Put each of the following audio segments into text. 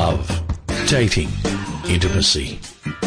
love, dating, intimacy.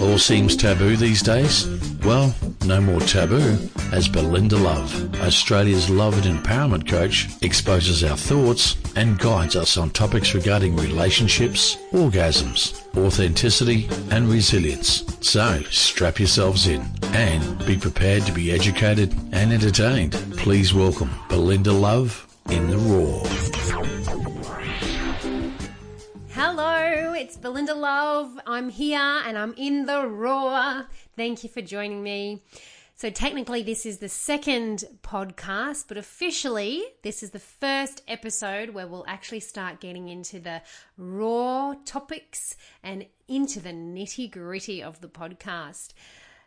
All seems taboo these days? Well, no more taboo as Belinda Love, Australia's love and empowerment coach, exposes our thoughts and guides us on topics regarding relationships, orgasms, authenticity and resilience. So strap yourselves in and be prepared to be educated and entertained. Please welcome Belinda Love in the Raw. Hello, it's Belinda Love. I'm here and I'm in the raw. Thank you for joining me. So, technically, this is the second podcast, but officially, this is the first episode where we'll actually start getting into the raw topics and into the nitty gritty of the podcast.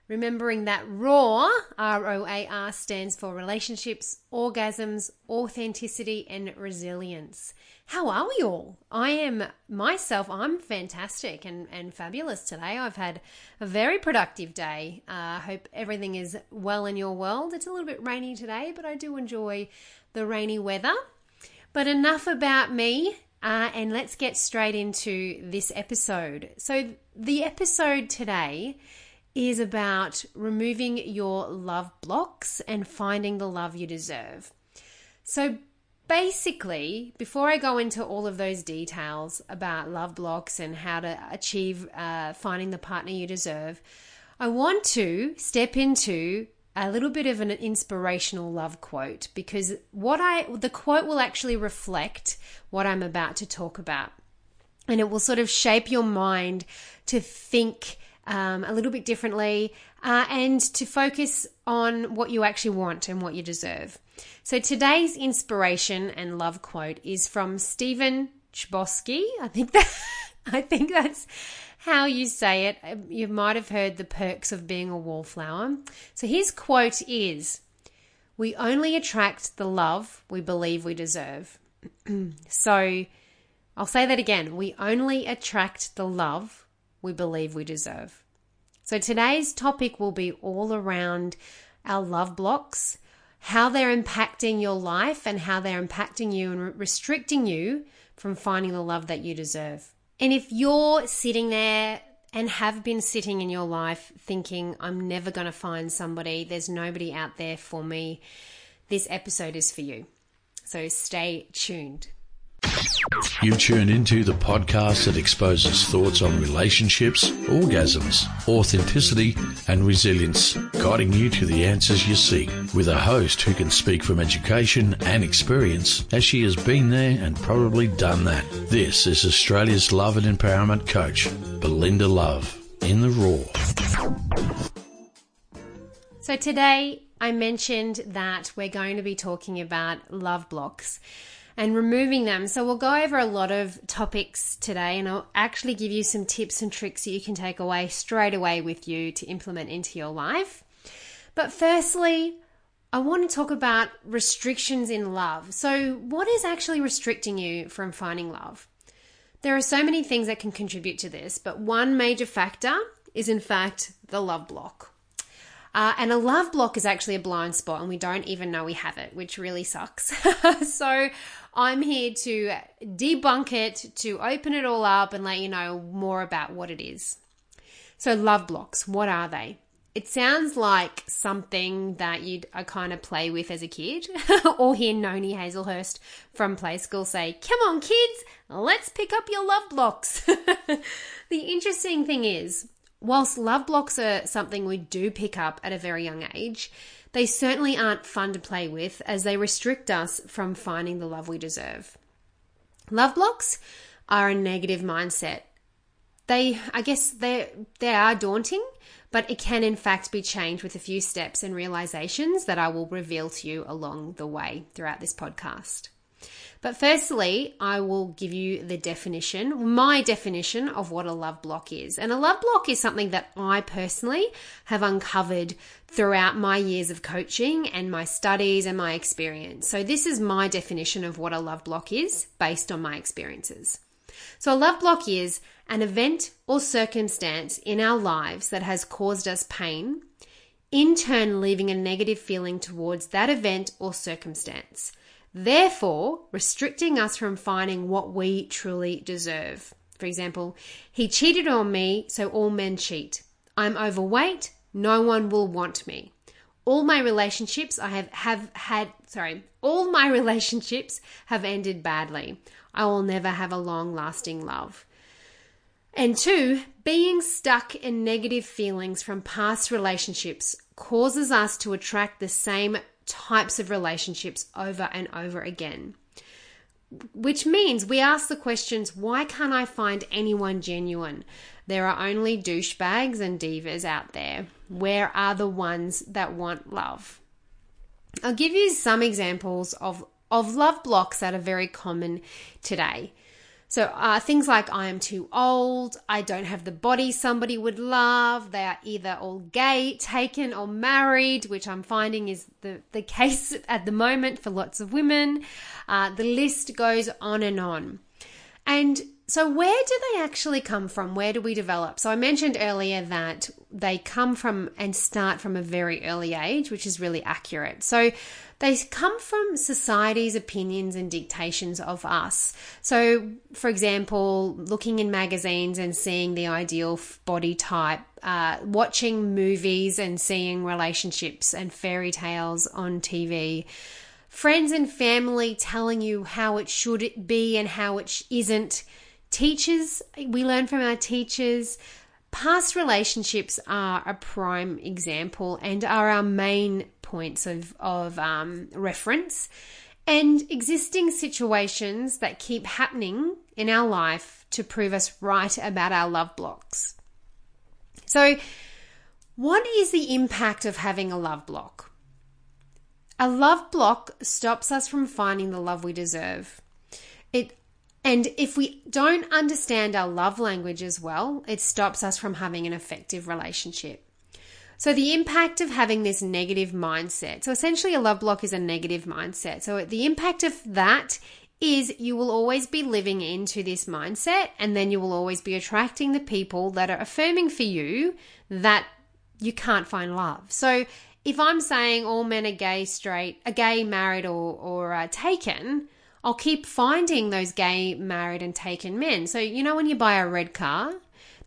Remembering that RAW, R O A R, stands for relationships, orgasms, authenticity, and resilience. How are we all? I am myself, I'm fantastic and, and fabulous today. I've had a very productive day. I uh, hope everything is well in your world. It's a little bit rainy today, but I do enjoy the rainy weather. But enough about me. Uh, and let's get straight into this episode. So, the episode today is about removing your love blocks and finding the love you deserve. So, basically, before I go into all of those details about love blocks and how to achieve uh, finding the partner you deserve, I want to step into a little bit of an inspirational love quote because what I the quote will actually reflect what I'm about to talk about. And it will sort of shape your mind to think um, a little bit differently uh, and to focus on what you actually want and what you deserve. So today's inspiration and love quote is from Stephen Chbosky. I think that I think that's how you say it. Um, you might have heard the perks of being a wallflower. So his quote is We only attract the love we believe we deserve. so I'll say that again. We only attract the love we believe we deserve. So today's topic will be all around our love blocks, how they're impacting your life, and how they're impacting you and restricting you from finding the love that you deserve. And if you're sitting there and have been sitting in your life thinking, I'm never going to find somebody, there's nobody out there for me, this episode is for you. So stay tuned. You tune into the podcast that exposes thoughts on relationships, orgasms, authenticity, and resilience, guiding you to the answers you seek with a host who can speak from education and experience as she has been there and probably done that. This is Australia's love and empowerment coach, Belinda Love, in the Raw. So today I mentioned that we're going to be talking about love blocks and removing them. So we'll go over a lot of topics today and I'll actually give you some tips and tricks that you can take away straight away with you to implement into your life. But firstly, I want to talk about restrictions in love. So, what is actually restricting you from finding love? There are so many things that can contribute to this, but one major factor is, in fact, the love block. Uh, and a love block is actually a blind spot, and we don't even know we have it, which really sucks. so, I'm here to debunk it, to open it all up, and let you know more about what it is. So, love blocks, what are they? It sounds like something that you'd uh, kind of play with as a kid, or hear Noni Hazlehurst from Play School say, Come on, kids, let's pick up your love blocks. the interesting thing is, whilst love blocks are something we do pick up at a very young age, they certainly aren't fun to play with as they restrict us from finding the love we deserve. Love blocks are a negative mindset. They, I guess, they they are daunting, but it can in fact be changed with a few steps and realizations that I will reveal to you along the way throughout this podcast. But firstly, I will give you the definition, my definition of what a love block is. And a love block is something that I personally have uncovered throughout my years of coaching and my studies and my experience. So, this is my definition of what a love block is based on my experiences. So, a love block is an event or circumstance in our lives that has caused us pain, in turn, leaving a negative feeling towards that event or circumstance therefore restricting us from finding what we truly deserve. For example, he cheated on me, so all men cheat. I'm overweight, no one will want me. All my relationships I have, have had, sorry, all my relationships have ended badly. I will never have a long lasting love. And two, being stuck in negative feelings from past relationships causes us to attract the same types of relationships over and over again. Which means we ask the questions why can't I find anyone genuine? There are only douchebags and divas out there. Where are the ones that want love? I'll give you some examples of, of love blocks that are very common today. So uh, things like I am too old, I don't have the body somebody would love, they are either all gay, taken, or married, which I'm finding is the, the case at the moment for lots of women. Uh, the list goes on and on. And so, where do they actually come from? Where do we develop? So, I mentioned earlier that they come from and start from a very early age, which is really accurate. So, they come from society's opinions and dictations of us. So, for example, looking in magazines and seeing the ideal body type, uh, watching movies and seeing relationships and fairy tales on TV friends and family telling you how it should be and how it isn't Teachers, we learn from our teachers. Past relationships are a prime example and are our main points of, of um, reference. And existing situations that keep happening in our life to prove us right about our love blocks. So, what is the impact of having a love block? A love block stops us from finding the love we deserve. It and if we don't understand our love language as well, it stops us from having an effective relationship. So, the impact of having this negative mindset. So, essentially, a love block is a negative mindset. So, the impact of that is you will always be living into this mindset, and then you will always be attracting the people that are affirming for you that you can't find love. So, if I'm saying all men are gay, straight, are gay, married, or, or uh, taken, I'll keep finding those gay, married, and taken men. So, you know, when you buy a red car,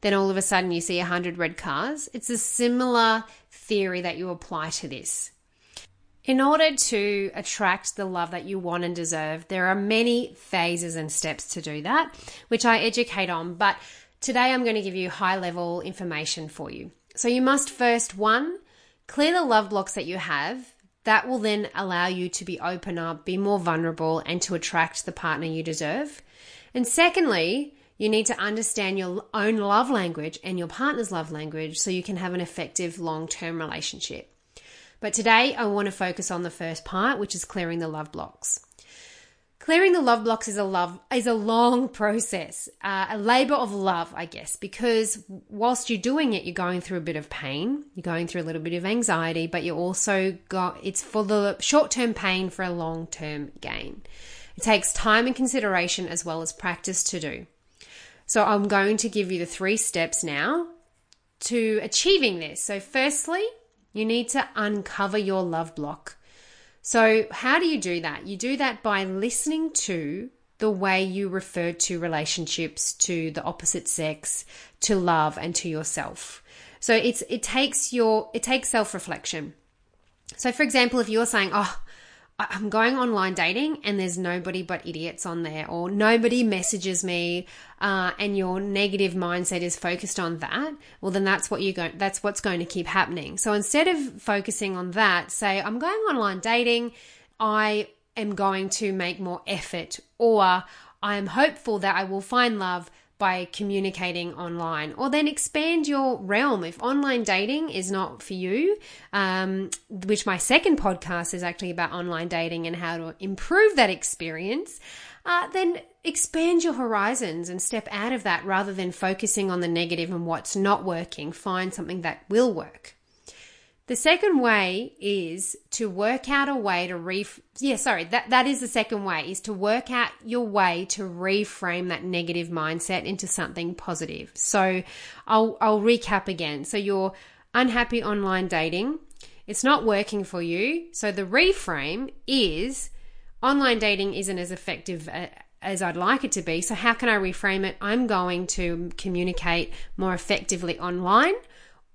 then all of a sudden you see 100 red cars. It's a similar theory that you apply to this. In order to attract the love that you want and deserve, there are many phases and steps to do that, which I educate on. But today I'm going to give you high level information for you. So you must first, one, clear the love blocks that you have that will then allow you to be open up, be more vulnerable, and to attract the partner you deserve. And secondly, you need to understand your own love language and your partner's love language so you can have an effective long term relationship. But today, I want to focus on the first part, which is clearing the love blocks. Clearing the love blocks is a love is a long process, uh, a labor of love, I guess, because whilst you're doing it, you're going through a bit of pain, you're going through a little bit of anxiety, but you also got it's for the short term pain for a long term gain. It takes time and consideration as well as practice to do. So I'm going to give you the three steps now to achieving this. So firstly, you need to uncover your love block. So, how do you do that? You do that by listening to the way you refer to relationships, to the opposite sex, to love, and to yourself. So it's it takes your it takes self reflection. So, for example, if you're saying, "Oh, I'm going online dating and there's nobody but idiots on there, or nobody messages me, uh, and your negative mindset is focused on that, well, then that's what you go. That's what's going to keep happening. So instead of focusing on that, say, I'm going online dating. I am going to make more effort, or I am hopeful that I will find love by communicating online, or then expand your realm. If online dating is not for you, um, which my second podcast is actually about online dating and how to improve that experience, uh, then expand your horizons and step out of that rather than focusing on the negative and what's not working. Find something that will work. The second way is to work out a way to re yeah, sorry, that, that is the second way is to work out your way to reframe that negative mindset into something positive. So I'll I'll recap again. So you're unhappy online dating, it's not working for you. So the reframe is online dating isn't as effective uh, as I'd like it to be. So, how can I reframe it? I'm going to communicate more effectively online,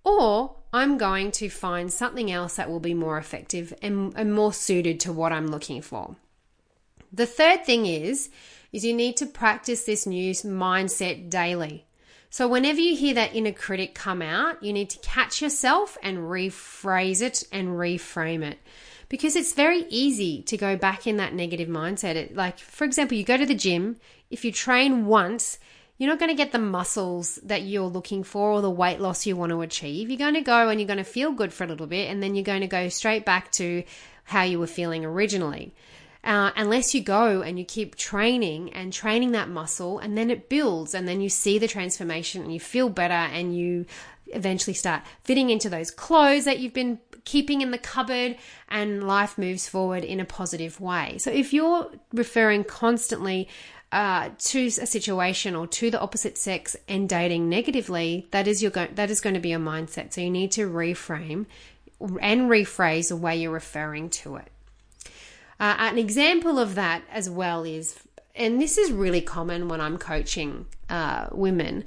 or I'm going to find something else that will be more effective and, and more suited to what I'm looking for. The third thing is, is you need to practice this new mindset daily. So whenever you hear that inner critic come out, you need to catch yourself and rephrase it and reframe it. Because it's very easy to go back in that negative mindset. It, like, for example, you go to the gym, if you train once, you're not going to get the muscles that you're looking for or the weight loss you want to achieve. You're going to go and you're going to feel good for a little bit, and then you're going to go straight back to how you were feeling originally. Uh, unless you go and you keep training and training that muscle, and then it builds, and then you see the transformation and you feel better, and you eventually start fitting into those clothes that you've been keeping in the cupboard, and life moves forward in a positive way. So, if you're referring constantly uh, to a situation or to the opposite sex and dating negatively, that is your go- that is going to be your mindset. So, you need to reframe and rephrase the way you're referring to it. Uh, an example of that as well is, and this is really common when I'm coaching uh, women,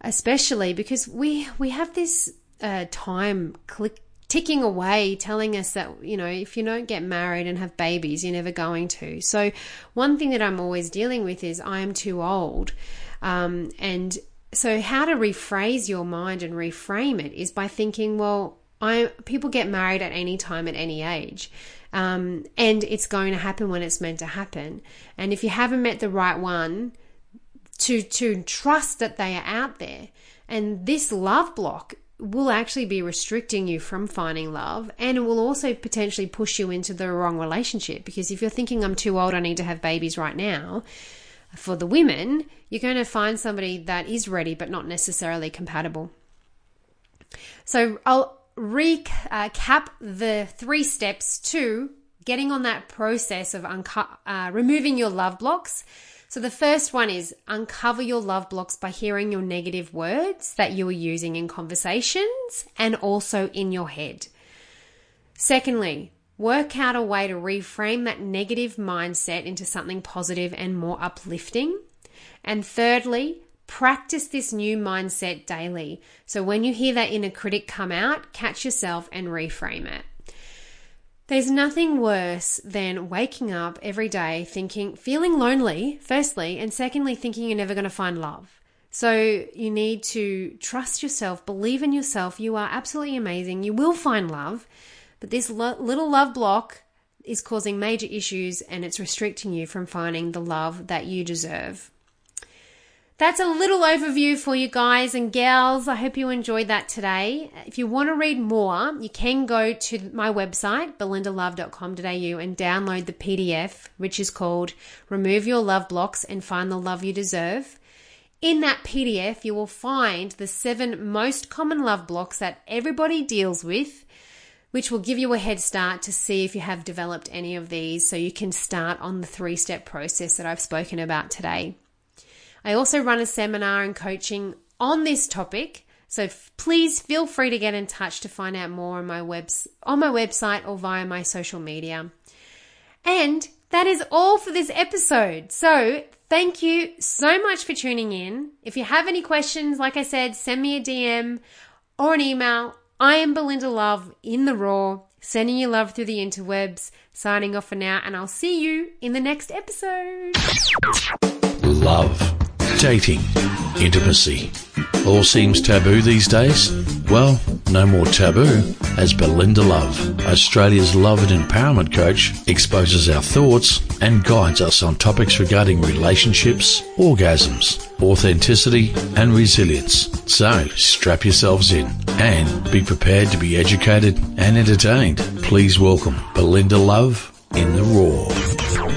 especially because we we have this uh, time click ticking away telling us that you know if you don't get married and have babies you're never going to so one thing that i'm always dealing with is i am too old um, and so how to rephrase your mind and reframe it is by thinking well I people get married at any time at any age um, and it's going to happen when it's meant to happen. And if you haven't met the right one, to to trust that they are out there. And this love block will actually be restricting you from finding love and it will also potentially push you into the wrong relationship because if you're thinking I'm too old I need to have babies right now for the women you're going to find somebody that is ready but not necessarily compatible so I'll recap the three steps to getting on that process of unco- uh, removing your love blocks. So, the first one is uncover your love blocks by hearing your negative words that you are using in conversations and also in your head. Secondly, work out a way to reframe that negative mindset into something positive and more uplifting. And thirdly, Practice this new mindset daily. So when you hear that inner critic come out, catch yourself and reframe it. There's nothing worse than waking up every day thinking, feeling lonely, firstly, and secondly, thinking you're never going to find love. So you need to trust yourself, believe in yourself. You are absolutely amazing. You will find love, but this lo- little love block is causing major issues and it's restricting you from finding the love that you deserve. That's a little overview for you guys and gals. I hope you enjoyed that today. If you want to read more, you can go to my website, belindalove.com.au, and download the PDF, which is called Remove Your Love Blocks and Find the Love You Deserve. In that PDF, you will find the seven most common love blocks that everybody deals with, which will give you a head start to see if you have developed any of these so you can start on the three step process that I've spoken about today. I also run a seminar and coaching on this topic. So f- please feel free to get in touch to find out more on my webs on my website or via my social media. And that is all for this episode. So thank you so much for tuning in. If you have any questions, like I said, send me a DM or an email. I am Belinda Love in the Raw, sending you love through the interwebs. Signing off for now, and I'll see you in the next episode. Love Dating. Intimacy. All seems taboo these days? Well, no more taboo as Belinda Love, Australia's love and empowerment coach, exposes our thoughts and guides us on topics regarding relationships, orgasms, authenticity, and resilience. So, strap yourselves in and be prepared to be educated and entertained. Please welcome Belinda Love in the Raw.